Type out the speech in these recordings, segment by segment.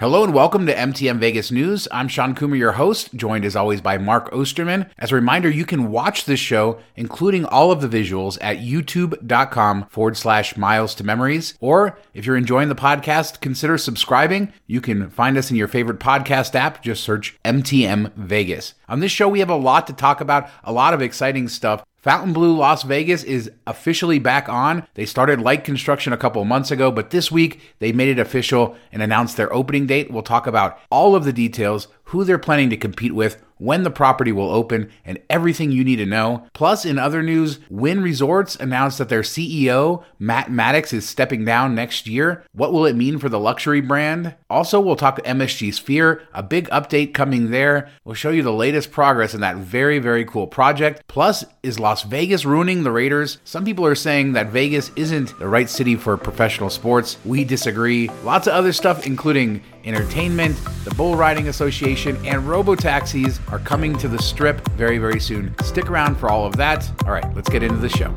Hello and welcome to MTM Vegas News. I'm Sean Coomer, your host, joined as always by Mark Osterman. As a reminder, you can watch this show, including all of the visuals, at youtube.com forward slash miles to memories. Or if you're enjoying the podcast, consider subscribing. You can find us in your favorite podcast app. Just search MTM Vegas. On this show, we have a lot to talk about, a lot of exciting stuff. Fontainebleau Las Vegas is officially back on. They started light construction a couple months ago, but this week they made it official and announced their opening date. We'll talk about all of the details, who they're planning to compete with, when the property will open, and everything you need to know. Plus, in other news, Wynn Resorts announced that their CEO, Matt Maddox, is stepping down next year. What will it mean for the luxury brand? Also, we'll talk MSG Sphere, a big update coming there. We'll show you the latest progress in that very, very cool project. Plus, is Las Vegas ruining the Raiders? Some people are saying that Vegas isn't the right city for professional sports. We disagree. Lots of other stuff, including entertainment, the Bull Riding Association, and robo taxis are coming to the strip very, very soon. Stick around for all of that. All right, let's get into the show.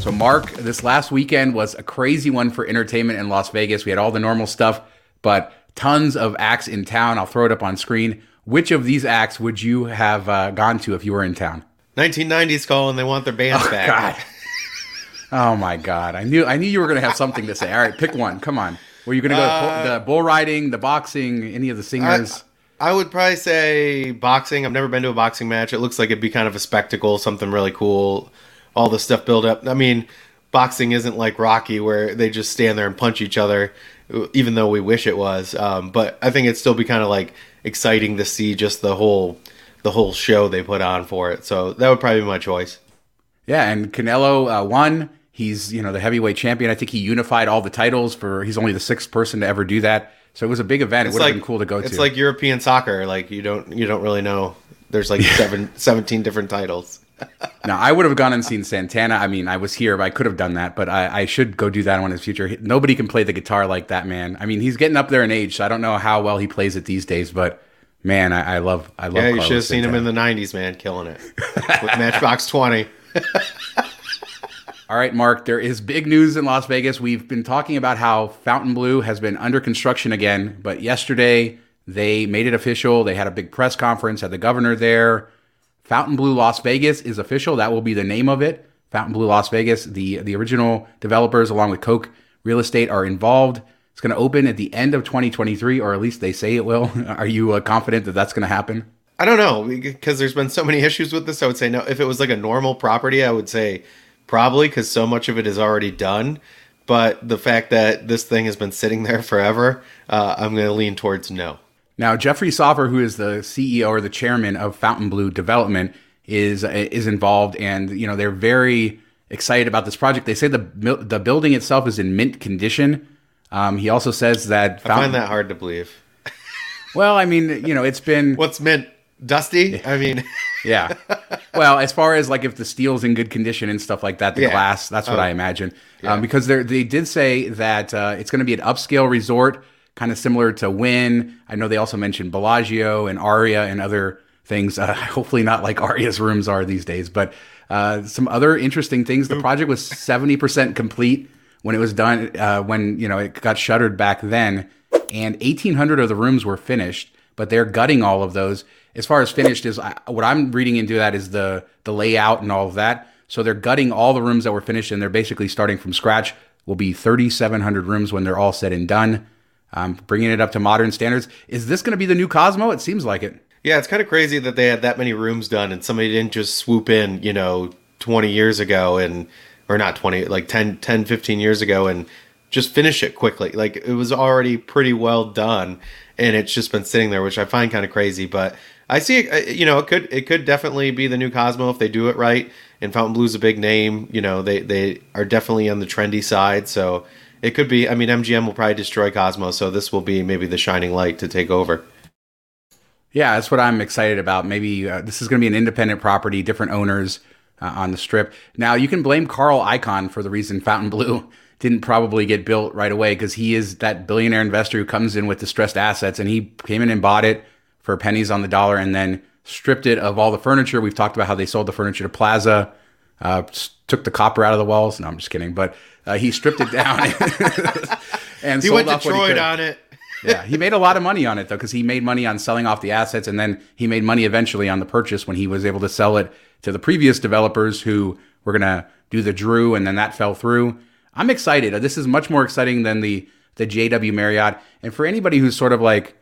So, Mark, this last weekend was a crazy one for entertainment in Las Vegas. We had all the normal stuff, but tons of acts in town. I'll throw it up on screen. Which of these acts would you have uh, gone to if you were in town? 1990s calling. They want their bands oh, back. Oh my God! I knew I knew you were going to have something to say. All right, pick one. Come on. Were you going to go uh, to the bull riding, the boxing, any of the singers? I, I, would probably say boxing. I've never been to a boxing match. It looks like it'd be kind of a spectacle, something really cool. All the stuff build up. I mean, boxing isn't like Rocky where they just stand there and punch each other, even though we wish it was. Um, but I think it'd still be kind of like exciting to see just the whole the whole show they put on for it. So that would probably be my choice. Yeah, and Canelo uh, won. He's, you know, the heavyweight champion. I think he unified all the titles for he's only the sixth person to ever do that. So it was a big event. It's it would like, have been cool to go it's to. It's like European soccer. Like you don't you don't really know. There's like seven, 17 different titles. now I would have gone and seen Santana. I mean, I was here, but I could have done that. But I, I should go do that in his future. Nobody can play the guitar like that man. I mean, he's getting up there in age, so I don't know how well he plays it these days. But man, I, I love I love. Yeah, you should have seen him in the '90s, man, killing it with Matchbox Twenty. All right, Mark, there is big news in Las Vegas. We've been talking about how Fontainebleau has been under construction again, but yesterday they made it official. They had a big press conference, had the governor there. Fontainebleau Las Vegas is official. That will be the name of it. Fontainebleau Las Vegas. The the original developers along with Koch Real Estate are involved. It's going to open at the end of 2023 or at least they say it will. Are you uh, confident that that's going to happen? I don't know because there's been so many issues with this. I would say no. If it was like a normal property, I would say probably because so much of it is already done. But the fact that this thing has been sitting there forever, uh, I'm going to lean towards no. Now, Jeffrey Soffer, who is the CEO or the chairman of Fontainebleau Development, is is involved, and you know they're very excited about this project. They say the the building itself is in mint condition. Um, he also says that Fountain- I find that hard to believe. well, I mean, you know, it's been what's mint dusty. I mean, yeah. Well, as far as like if the steel's in good condition and stuff like that, the yeah. glass, that's what oh. I imagine. Yeah. Um, because they they did say that uh, it's going to be an upscale resort, kind of similar to Wynn. I know they also mentioned Bellagio and Aria and other things. Uh, hopefully not like Aria's rooms are these days, but uh, some other interesting things. The project was seventy percent complete when it was done. Uh, when you know it got shuttered back then, and eighteen hundred of the rooms were finished, but they're gutting all of those as far as finished is I, what I'm reading into that is the the layout and all of that. So they're gutting all the rooms that were finished and they're basically starting from scratch. Will be 3,700 rooms when they're all said and done. Um, bringing it up to modern standards. Is this going to be the new Cosmo? It seems like it. Yeah, it's kind of crazy that they had that many rooms done and somebody didn't just swoop in, you know, 20 years ago and or not 20, like 10, 10 15 years ago and just finish it quickly. Like it was already pretty well done and it's just been sitting there, which I find kind of crazy. But I see it. Uh, you know, it could it could definitely be the new Cosmo if they do it right. And Fontainebleau's a big name. You know, they they are definitely on the trendy side. So it could be. I mean, MGM will probably destroy Cosmo, so this will be maybe the shining light to take over. Yeah, that's what I'm excited about. Maybe uh, this is going to be an independent property, different owners uh, on the strip. Now you can blame Carl Icahn for the reason Fontainebleau didn't probably get built right away because he is that billionaire investor who comes in with distressed assets and he came in and bought it for pennies on the dollar and then stripped it of all the furniture. We've talked about how they sold the furniture to Plaza, uh, took the copper out of the walls. No, I'm just kidding. But Uh, he stripped it down and he sold went off what he Detroit on it. yeah, he made a lot of money on it though, because he made money on selling off the assets, and then he made money eventually on the purchase when he was able to sell it to the previous developers who were gonna do the Drew, and then that fell through. I'm excited. This is much more exciting than the the JW Marriott. And for anybody who's sort of like,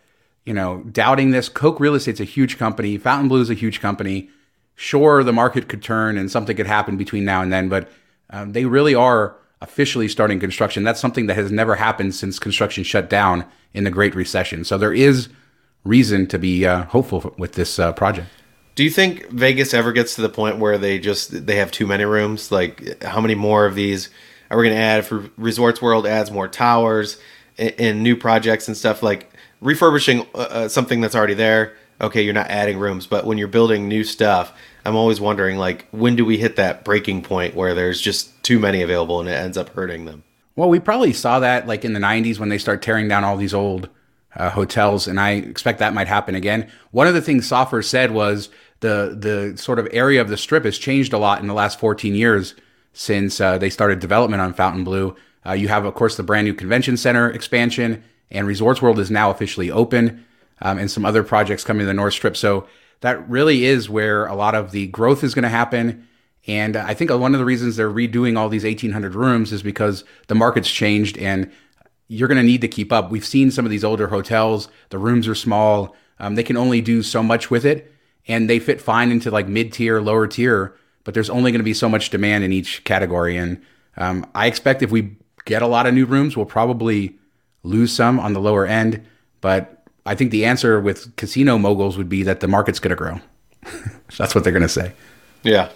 you know, doubting this, Koch Real Estate's a huge company. Fontainebleau is a huge company. Sure, the market could turn and something could happen between now and then, but um, they really are officially starting construction. That's something that has never happened since construction shut down in the Great Recession. So there is reason to be uh, hopeful with this uh, project. Do you think Vegas ever gets to the point where they just they have too many rooms? Like, how many more of these are we going to add? For Resorts World adds more towers and, and new projects and stuff like refurbishing uh, uh, something that's already there. Okay, you're not adding rooms, but when you're building new stuff, I'm always wondering like when do we hit that breaking point where there's just too many available and it ends up hurting them? Well, we probably saw that like in the 90s when they start tearing down all these old uh, hotels, and I expect that might happen again. One of the things Soffer said was the the sort of area of the strip has changed a lot in the last 14 years since uh, they started development on Fontainebleau. Uh, you have, of course, the brand new convention center expansion, and Resorts World is now officially open, um, and some other projects coming to the North Strip. So that really is where a lot of the growth is going to happen. And I think one of the reasons they're redoing all these 1,800 rooms is because the market's changed and you're going to need to keep up. We've seen some of these older hotels, the rooms are small, um, they can only do so much with it, and they fit fine into like mid tier, lower tier, but there's only going to be so much demand in each category. And um, I expect if we get a lot of new rooms, we'll probably lose some on the lower end. But I think the answer with casino moguls would be that the market's going to grow. That's what they're going to say. Yeah.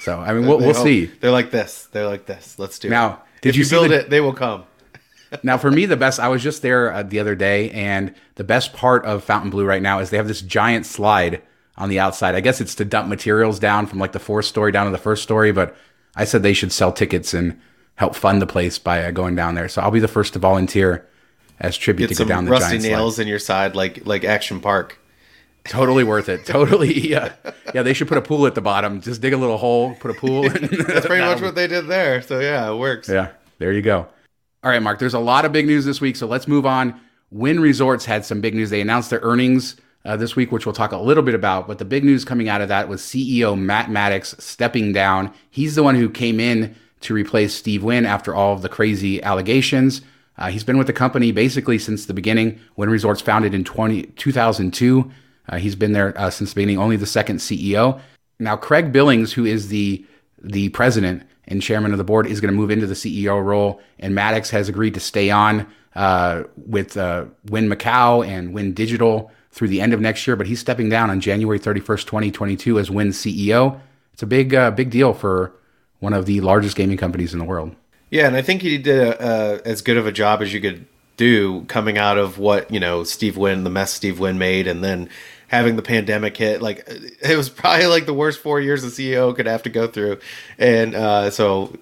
So I mean, we'll, we'll hope- see. They're like this. They're like this. Let's do Now, it. did if you you, build the- it, they will come. Now, for me, the best, I was just there uh, the other day, and the best part of Fontainebleau right now is they have this giant slide on the outside. I guess it's to dump materials down from like the fourth story down to the first story, but I said they should sell tickets and help fund the place by uh, going down there. So I'll be the first to volunteer as tribute Get to go down the rusty nails in your side, like like Action Park. Totally worth it. Totally. Yeah. Yeah. They should put a pool at the bottom. Just dig a little hole, put a pool. That's pretty much what they did there. So yeah, it works. Yeah, there you go. All right, Mark, there's a lot of big news this week, so let's move on. Wynn Resorts had some big news. They announced their earnings uh, this week, which we'll talk a little bit about. But the big news coming out of that was CEO Matt Maddox stepping down. He's the one who came in to replace Steve Wynn after all of the crazy allegations. Uh, he's been with the company basically since the beginning. Wynn Resorts founded in 20, 2002. Uh, he's been there uh, since the beginning, only the second CEO. Now, Craig Billings, who is the the president and chairman of the board, is going to move into the CEO role, and Maddox has agreed to stay on uh, with uh, Wynn Macau and Wynn Digital through the end of next year. But he's stepping down on January 31st, 2022, as Wynn CEO. It's a big uh, big deal for one of the largest gaming companies in the world. Yeah, and I think he did a, as good of a job as you could do coming out of what you know Steve Wynn, the mess Steve Wynn made, and then having the pandemic hit. Like it was probably like the worst four years a CEO could have to go through, and uh, so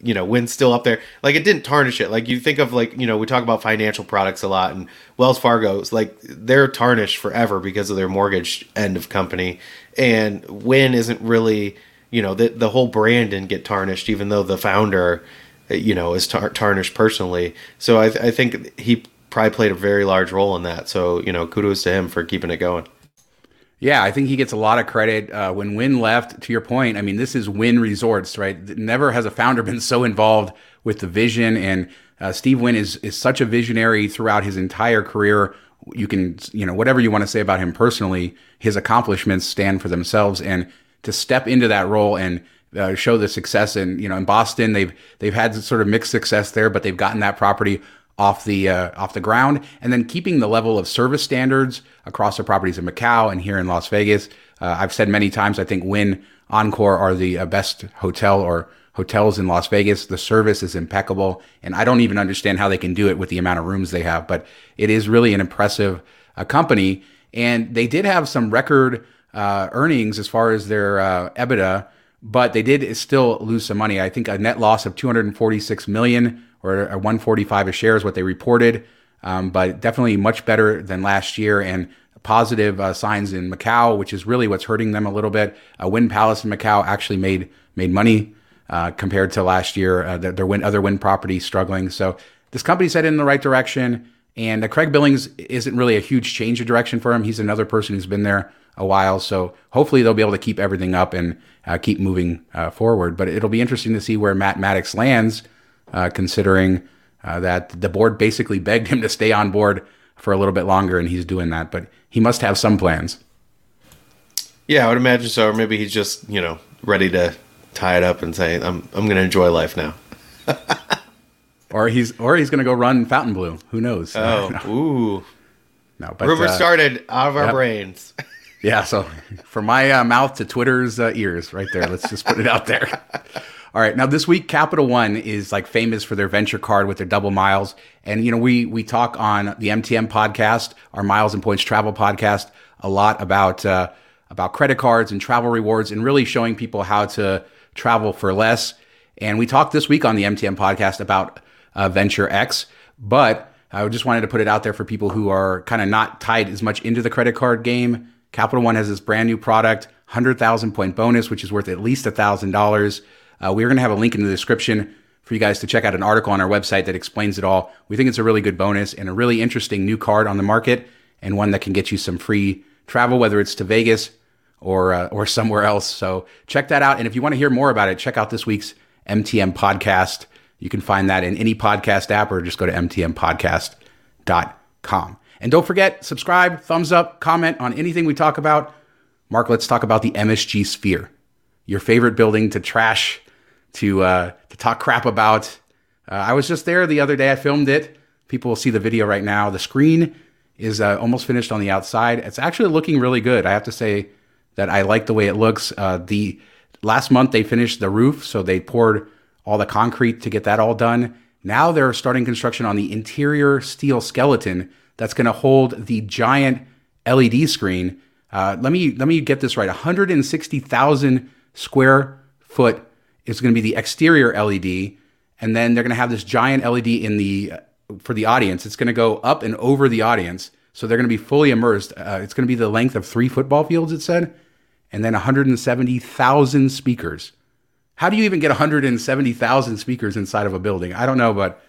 you know Wynn's still up there. Like it didn't tarnish it. Like you think of like you know we talk about financial products a lot, and Wells Fargo's like they're tarnished forever because of their mortgage end of company, and Wynn isn't really you know the the whole brand didn't get tarnished, even though the founder you know is tar- tarnished personally. So I, I think he probably played a very large role in that. So you know kudos to him for keeping it going. Yeah, I think he gets a lot of credit. Uh, when Wynn left, to your point, I mean, this is Wynn Resorts, right? Never has a founder been so involved with the vision. And uh, Steve Wynn is is such a visionary throughout his entire career. You can, you know, whatever you want to say about him personally, his accomplishments stand for themselves. And to step into that role and uh, show the success, and you know, in Boston, they've they've had sort of mixed success there, but they've gotten that property off the uh, off the ground, and then keeping the level of service standards across the properties in Macau and here in Las Vegas. Uh, I've said many times, I think Wynn Encore are the uh, best hotel or hotels in Las Vegas. The service is impeccable, and I don't even understand how they can do it with the amount of rooms they have. But it is really an impressive uh, company, and they did have some record uh, earnings as far as their uh, EBITDA, but they did still lose some money. I think a net loss of 246 million or 145 a share is what they reported, um, but definitely much better than last year and positive uh, signs in Macau, which is really what's hurting them a little bit. Uh, Wynn Palace in Macau actually made made money uh, compared to last year. Uh, their, their Wynn, other Wynn properties struggling. So this company's headed in the right direction. And uh, Craig Billings isn't really a huge change of direction for him. He's another person who's been there a while. So hopefully they'll be able to keep everything up and uh, keep moving uh, forward. But it'll be interesting to see where Matt Maddox lands, uh, considering uh, that the board basically begged him to stay on board for a little bit longer, and he's doing that. But he must have some plans. Yeah, I would imagine so. Or maybe he's just you know ready to tie it up and say, "I'm I'm going to enjoy life now." or he's or he's going to go run Fontainebleau. Who knows? Oh, no. ooh. No, but rumor uh, started out of our yep. brains. Yeah, so from my uh, mouth to Twitter's uh, ears, right there. Let's just put it out there. All right, now this week, Capital One is like famous for their venture card with their double miles, and you know we we talk on the MTM podcast, our Miles and Points Travel podcast, a lot about uh, about credit cards and travel rewards, and really showing people how to travel for less. And we talked this week on the MTM podcast about uh, Venture X, but I just wanted to put it out there for people who are kind of not tied as much into the credit card game. Capital One has this brand new product, 100,000 point bonus, which is worth at least $1,000. Uh, we're going to have a link in the description for you guys to check out an article on our website that explains it all. We think it's a really good bonus and a really interesting new card on the market and one that can get you some free travel, whether it's to Vegas or uh, or somewhere else. So check that out. And if you want to hear more about it, check out this week's MTM podcast. You can find that in any podcast app or just go to mtmpodcast.com. And don't forget, subscribe, thumbs up, comment on anything we talk about. Mark, let's talk about the MSG Sphere, your favorite building to trash to uh, to talk crap about. Uh, I was just there the other day. I filmed it. People will see the video right now. The screen is uh, almost finished on the outside. It's actually looking really good. I have to say that I like the way it looks. Uh, the last month they finished the roof, so they poured all the concrete to get that all done. Now they're starting construction on the interior steel skeleton that's going to hold the giant LED screen. Uh, let me let me get this right. 160,000 square foot is going to be the exterior LED, and then they're going to have this giant LED in the for the audience. It's going to go up and over the audience, so they're going to be fully immersed. Uh, it's going to be the length of three football fields. It said, and then 170,000 speakers. How do you even get 170,000 speakers inside of a building? I don't know, but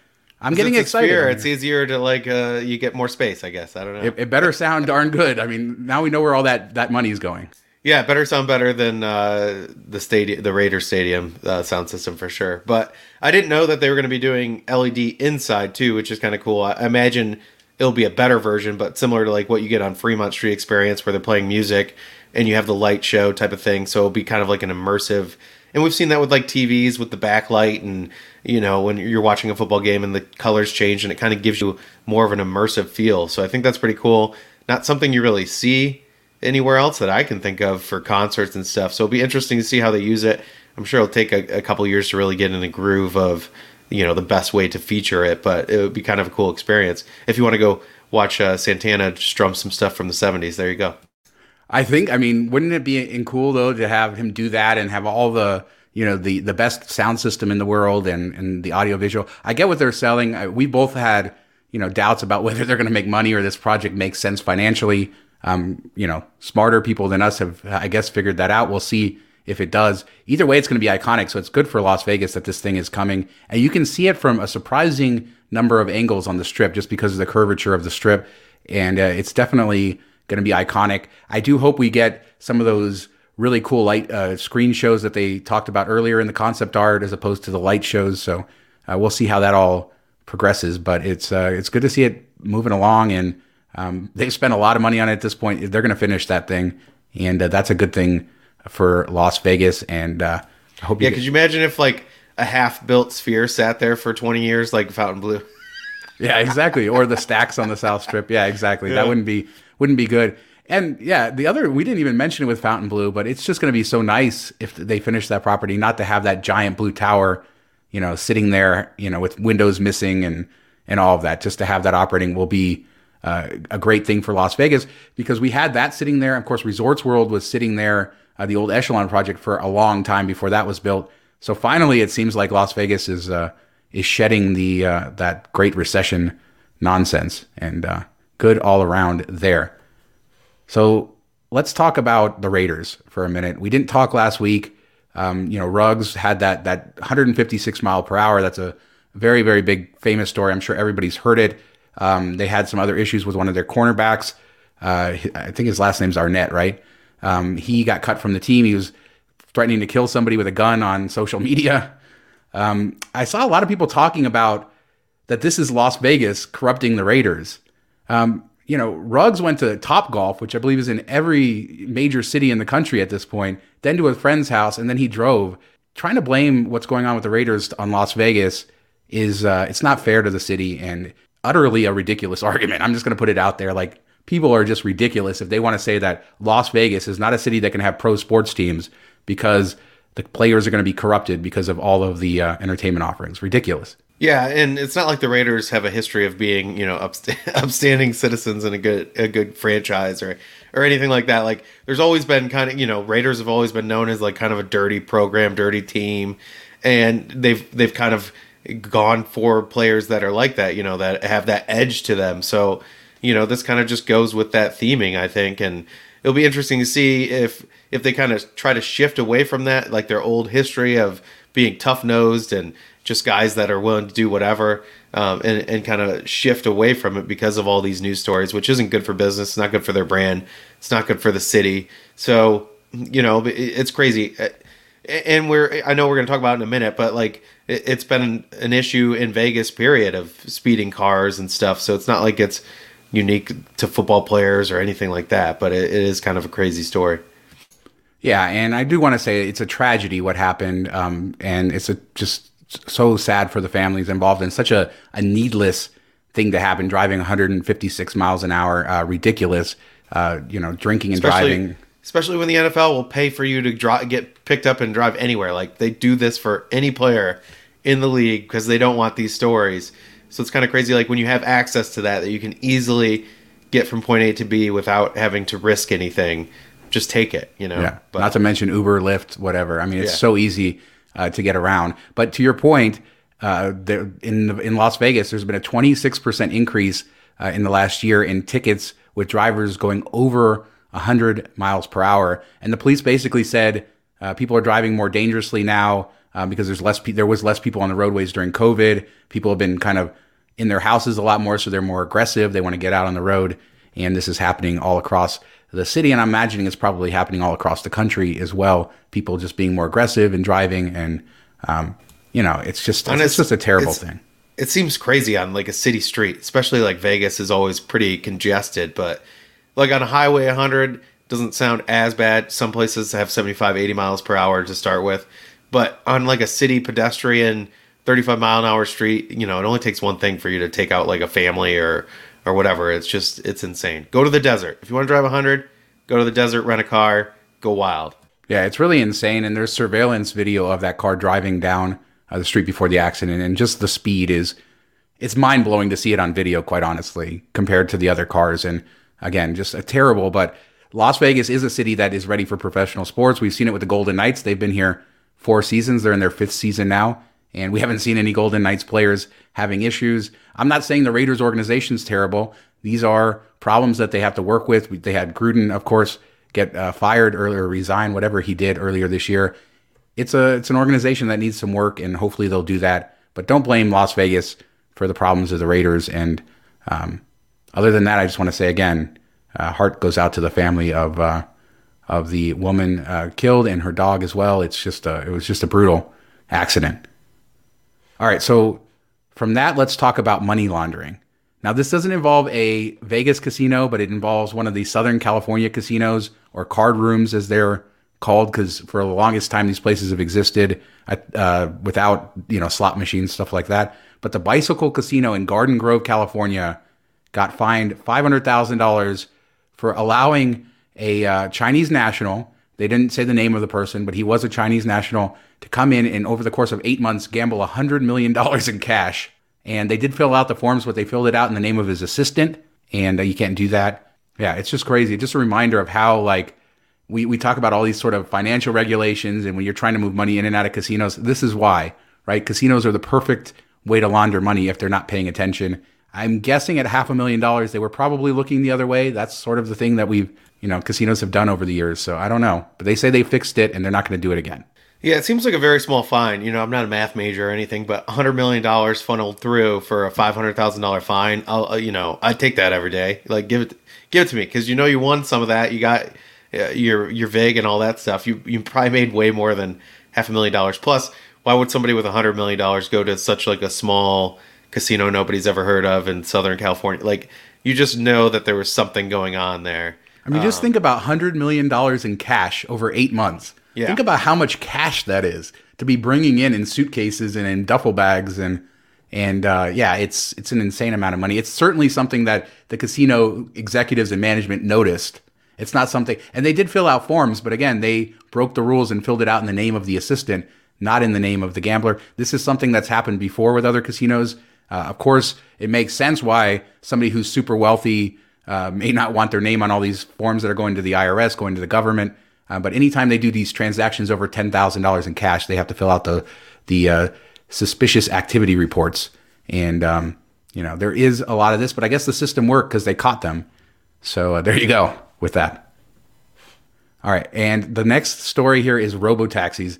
I'm getting excited. Sphere, it's easier to like uh, you get more space, I guess. I don't know. It, it better sound darn good. I mean, now we know where all that that money is going. Yeah, better sound better than uh, the stadium, the Raiders stadium uh, sound system for sure. But I didn't know that they were going to be doing LED inside too, which is kind of cool. I imagine it'll be a better version, but similar to like what you get on Fremont Street Experience, where they're playing music and you have the light show type of thing. So it'll be kind of like an immersive. And we've seen that with like TVs with the backlight, and you know when you're watching a football game and the colors change, and it kind of gives you more of an immersive feel. So I think that's pretty cool. Not something you really see anywhere else that I can think of for concerts and stuff. So it'll be interesting to see how they use it. I'm sure it'll take a, a couple years to really get in the groove of you know the best way to feature it, but it would be kind of a cool experience if you want to go watch uh, Santana strum some stuff from the 70s. There you go. I think. I mean, wouldn't it be cool though to have him do that and have all the you know the the best sound system in the world and and the audio visual? I get what they're selling. We both had you know doubts about whether they're going to make money or this project makes sense financially. Um, you know, smarter people than us have, I guess, figured that out. We'll see if it does. Either way, it's going to be iconic. So it's good for Las Vegas that this thing is coming. And you can see it from a surprising number of angles on the strip just because of the curvature of the strip. And uh, it's definitely going to be iconic. I do hope we get some of those really cool light uh, screen shows that they talked about earlier in the concept art as opposed to the light shows. So uh, we'll see how that all progresses. But it's uh, it's good to see it moving along and um, they've spent a lot of money on it at this point. They're going to finish that thing, and uh, that's a good thing for Las Vegas. And uh, I hope. yeah, could you imagine if like a half-built sphere sat there for 20 years, like Fontainebleau? yeah, exactly. Or the stacks on the South Strip. Yeah, exactly. Yeah. That wouldn't be wouldn't be good. And yeah, the other we didn't even mention it with Fontainebleau, but it's just going to be so nice if they finish that property, not to have that giant blue tower, you know, sitting there, you know, with windows missing and and all of that. Just to have that operating will be uh, a great thing for Las Vegas because we had that sitting there. Of course, Resorts World was sitting there, uh, the old Echelon project, for a long time before that was built. So finally, it seems like Las Vegas is uh, is shedding the uh, that Great Recession nonsense and uh, good all around there. So let's talk about the Raiders for a minute. We didn't talk last week. Um, you know, Ruggs had that that 156 mile per hour. That's a very very big famous story. I'm sure everybody's heard it. Um, they had some other issues with one of their cornerbacks. Uh, I think his last name's Arnette, right? Um, he got cut from the team. He was threatening to kill somebody with a gun on social media. Um, I saw a lot of people talking about that this is Las Vegas corrupting the Raiders. Um, you know, Ruggs went to Top Golf, which I believe is in every major city in the country at this point, then to a friend's house, and then he drove. Trying to blame what's going on with the Raiders on Las Vegas is uh, it's not fair to the city and utterly a ridiculous argument. I'm just going to put it out there. Like people are just ridiculous if they want to say that Las Vegas is not a city that can have pro sports teams because the players are going to be corrupted because of all of the uh, entertainment offerings. Ridiculous. Yeah, and it's not like the Raiders have a history of being, you know, upst- upstanding citizens and a good a good franchise or or anything like that. Like there's always been kind of, you know, Raiders have always been known as like kind of a dirty program, dirty team, and they've they've kind of gone for players that are like that, you know, that have that edge to them. So, you know, this kind of just goes with that theming, I think, and it'll be interesting to see if if they kind of try to shift away from that, like their old history of being tough nosed and just guys that are willing to do whatever um, and, and kind of shift away from it because of all these news stories, which isn't good for business. It's not good for their brand. It's not good for the city. So, you know, it's crazy. And we're, I know we're going to talk about it in a minute, but like it's been an, issue in Vegas, period, of speeding cars and stuff. So it's not like it's unique to football players or anything like that, but it, it is kind of a crazy story. Yeah, and I do want to say it's a tragedy what happened, um, and it's a just so sad for the families involved in such a, a needless thing to happen driving 156 miles an hour uh, ridiculous uh, you know drinking and especially, driving. especially when the NFL will pay for you to dri- get picked up and drive anywhere. Like they do this for any player in the league because they don't want these stories. So it's kind of crazy like when you have access to that that you can easily get from point A to B without having to risk anything. Just take it you know? Yeah. But, not to mention Uber Lyft whatever. I mean it's yeah. so easy uh, to get around. But to your point, uh, there, in in Las Vegas, there's been a 26% increase uh, in the last year in tickets with drivers going over 100 miles per hour, and the police basically said uh, people are driving more dangerously now uh, because there's less pe- there was less people on the roadways during COVID. People have been kind of in their houses a lot more, so they're more aggressive. They want to get out on the road, and this is happening all across the city, and I'm imagining it's probably happening all across the country as well. People just being more aggressive and driving, and um, you know, it's just it's, it's, just a terrible thing. It seems crazy on like a city street, especially like Vegas is always pretty congested, but like on a highway 100 doesn't sound as bad. Some places have 75, 80 miles per hour to start with, but on like a city pedestrian 35 mile an hour street, you know, it only takes one thing for you to take out like a family or or whatever. It's just it's insane. Go to the desert if you want to drive 100. Go to the desert, rent a car, go wild. Yeah, it's really insane. And there's surveillance video of that car driving down uh, the street before the accident, and just the speed is it's mind blowing to see it on video. Quite honestly, compared to the other cars, and again, just a terrible. But Las Vegas is a city that is ready for professional sports. We've seen it with the Golden Knights. They've been here four seasons. They're in their fifth season now and we haven't seen any Golden Knights players having issues. I'm not saying the Raiders organization is terrible. These are problems that they have to work with. They had Gruden, of course, get uh, fired earlier, resign, whatever he did earlier this year. It's a it's an organization that needs some work, and hopefully they'll do that. But don't blame Las Vegas for the problems of the Raiders. And um, other than that, I just want to say again, uh, heart goes out to the family of uh, of the woman uh, killed and her dog as well. It's just a, it was just a brutal accident. All right, so from that, let's talk about money laundering. Now, this doesn't involve a Vegas casino, but it involves one of the Southern California casinos or card rooms, as they're called, because for the longest time these places have existed uh, without you know slot machines, stuff like that. But the Bicycle Casino in Garden Grove, California, got fined five hundred thousand dollars for allowing a uh, Chinese national. They didn't say the name of the person, but he was a Chinese national to come in and over the course of eight months gamble $100 million in cash. And they did fill out the forms, but they filled it out in the name of his assistant. And uh, you can't do that. Yeah, it's just crazy. Just a reminder of how, like, we, we talk about all these sort of financial regulations. And when you're trying to move money in and out of casinos, this is why, right? Casinos are the perfect way to launder money if they're not paying attention. I'm guessing at half a million dollars, they were probably looking the other way. That's sort of the thing that we've, you know, casinos have done over the years. So I don't know. But they say they fixed it and they're not going to do it again. Yeah, it seems like a very small fine. You know, I'm not a math major or anything, but 100 million dollars funneled through for a 500 thousand dollar fine. I'll, uh, you know, I take that every day. Like, give it, give it to me because you know you won some of that. You got uh, your your vig and all that stuff. You you probably made way more than half a million dollars. Plus, why would somebody with 100 million dollars go to such like a small casino nobody's ever heard of in Southern California? Like, you just know that there was something going on there. I mean, just think about $100 million in cash over eight months. Yeah. Think about how much cash that is to be bringing in in suitcases and in duffel bags and and uh, yeah, it's it's an insane amount of money. It's certainly something that the casino executives and management noticed. It's not something, and they did fill out forms, but again, they broke the rules and filled it out in the name of the assistant, not in the name of the gambler. This is something that's happened before with other casinos. Uh, of course, it makes sense why somebody who's super wealthy uh, may not want their name on all these forms that are going to the IRS, going to the government. Uh, but anytime they do these transactions over ten thousand dollars in cash, they have to fill out the the uh, suspicious activity reports. And um, you know there is a lot of this, but I guess the system worked because they caught them. So uh, there you go with that. All right, and the next story here is robo taxis.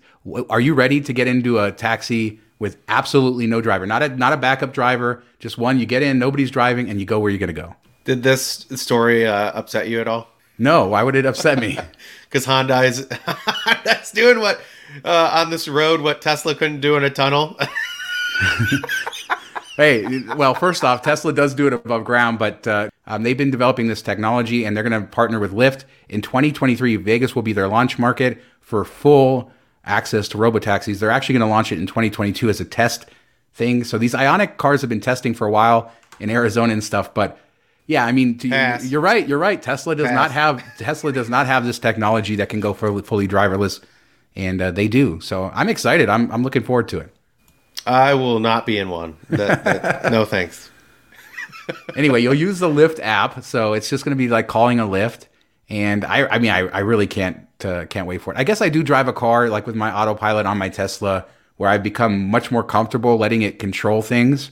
Are you ready to get into a taxi with absolutely no driver, not a not a backup driver, just one? You get in, nobody's driving, and you go where you're going to go. Did this story uh, upset you at all? No, why would it upset me? Because Hyundai's Hyundai's doing what uh, on this road what Tesla couldn't do in a tunnel. hey, well, first off, Tesla does do it above ground, but uh, um, they've been developing this technology and they're going to partner with Lyft. In 2023, Vegas will be their launch market for full access to robotaxis. They're actually going to launch it in 2022 as a test thing. So these Ioniq cars have been testing for a while in Arizona and stuff, but yeah, I mean, to, you're right. You're right. Tesla does Pass. not have Tesla does not have this technology that can go fully, fully driverless, and uh, they do. So I'm excited. I'm I'm looking forward to it. I will not be in one. That, that- no thanks. anyway, you'll use the Lyft app, so it's just going to be like calling a Lyft. And I, I mean, I, I really can't uh, can't wait for it. I guess I do drive a car like with my autopilot on my Tesla, where I've become much more comfortable letting it control things,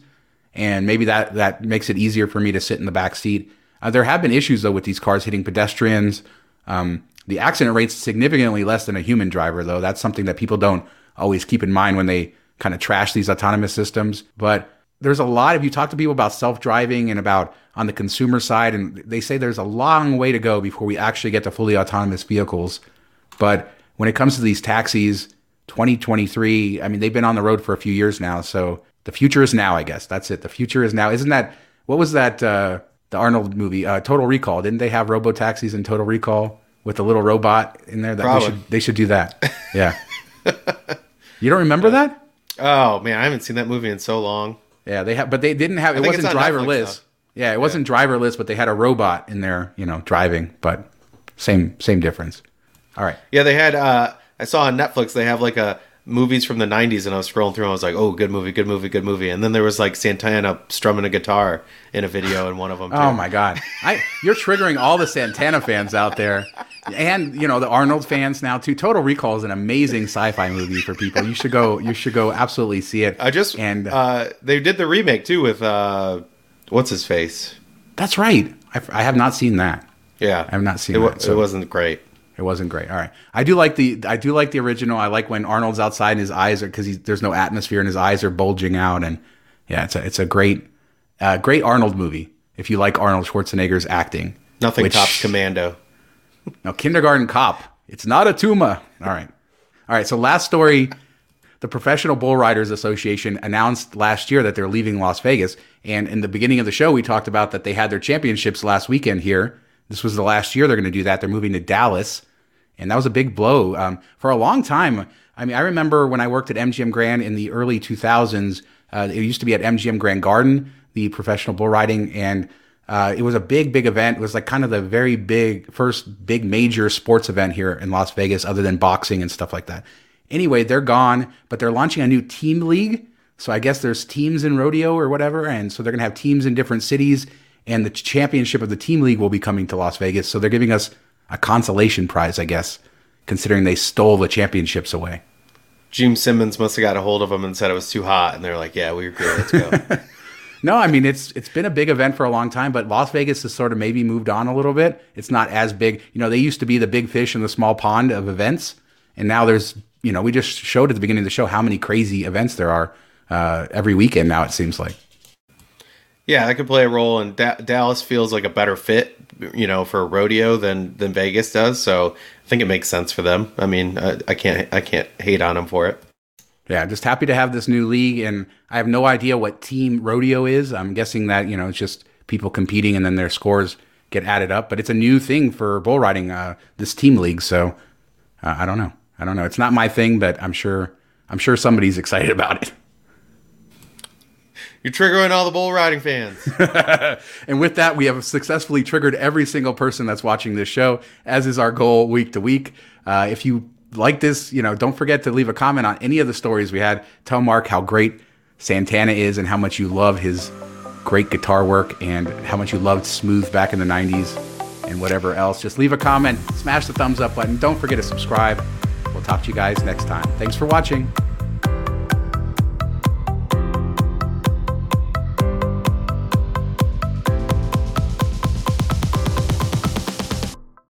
and maybe that that makes it easier for me to sit in the back seat. Uh, there have been issues though with these cars hitting pedestrians. Um, the accident rate's significantly less than a human driver, though. That's something that people don't always keep in mind when they kind of trash these autonomous systems. But there's a lot of you talk to people about self-driving and about on the consumer side, and they say there's a long way to go before we actually get to fully autonomous vehicles. But when it comes to these taxis, 2023, I mean, they've been on the road for a few years now. So the future is now, I guess. That's it. The future is now. Isn't that what was that? Uh, the Arnold movie, uh, Total Recall. Didn't they have robo taxis in Total Recall with a little robot in there? That they should they should do that. Yeah. you don't remember that? Oh man, I haven't seen that movie in so long. Yeah, they have, but they didn't have. It wasn't driverless. Yeah, it wasn't driverless, but they had a robot in there, you know, driving. But same same difference. All right. Yeah, they had. uh I saw on Netflix they have like a movies from the '90s, and I was scrolling through. and I was like, "Oh, good movie, good movie, good movie." And then there was like Santana strumming a guitar in a video in one of them. Too. Oh my God! I you're triggering all the Santana fans out there, and you know the Arnold fans now too. Total Recall is an amazing sci-fi movie for people. You should go. You should go absolutely see it. I just and uh, they did the remake too with uh, what's his face. that's right. I, I have not seen that. Yeah, I have not seen it. that, so- It wasn't great. It wasn't great. All right. I do like the I do like the original. I like when Arnold's outside and his eyes are because there's no atmosphere and his eyes are bulging out and yeah, it's a it's a great uh, great Arnold movie. If you like Arnold Schwarzenegger's acting, Nothing Which- tops Commando. no, Kindergarten Cop. It's not a Tuma. All right. All right. So, last story the Professional Bull Riders Association announced last year that they're leaving Las Vegas. And in the beginning of the show, we talked about that they had their championships last weekend here. This was the last year they're going to do that. They're moving to Dallas. And that was a big blow. Um, for a long time, I mean, I remember when I worked at MGM Grand in the early 2000s, uh, it used to be at MGM Grand Garden, the professional bull riding. And uh, it was a big, big event. It was like kind of the very big, first big major sports event here in Las Vegas, other than boxing and stuff like that. Anyway, they're gone, but they're launching a new team league. So I guess there's teams in rodeo or whatever. And so they're going to have teams in different cities. And the championship of the team league will be coming to Las Vegas. So they're giving us a consolation prize, I guess, considering they stole the championships away. Jim Simmons must have got a hold of them and said it was too hot, and they're like, "Yeah, we agree. Let's go." No, I mean it's it's been a big event for a long time, but Las Vegas has sort of maybe moved on a little bit. It's not as big. You know, they used to be the big fish in the small pond of events, and now there's you know, we just showed at the beginning of the show how many crazy events there are uh, every weekend now. It seems like. Yeah, that could play a role, and da- Dallas feels like a better fit, you know, for a rodeo than than Vegas does. So I think it makes sense for them. I mean, I, I can't I can't hate on them for it. Yeah, just happy to have this new league, and I have no idea what team rodeo is. I'm guessing that you know it's just people competing, and then their scores get added up. But it's a new thing for bull riding, uh, this team league. So uh, I don't know. I don't know. It's not my thing, but I'm sure I'm sure somebody's excited about it. You're triggering all the bull riding fans. and with that, we have successfully triggered every single person that's watching this show, as is our goal week to week. Uh, if you like this, you know, don't forget to leave a comment on any of the stories we had. Tell Mark how great Santana is and how much you love his great guitar work and how much you loved Smooth back in the 90s and whatever else. Just leave a comment, smash the thumbs up button. Don't forget to subscribe. We'll talk to you guys next time. Thanks for watching.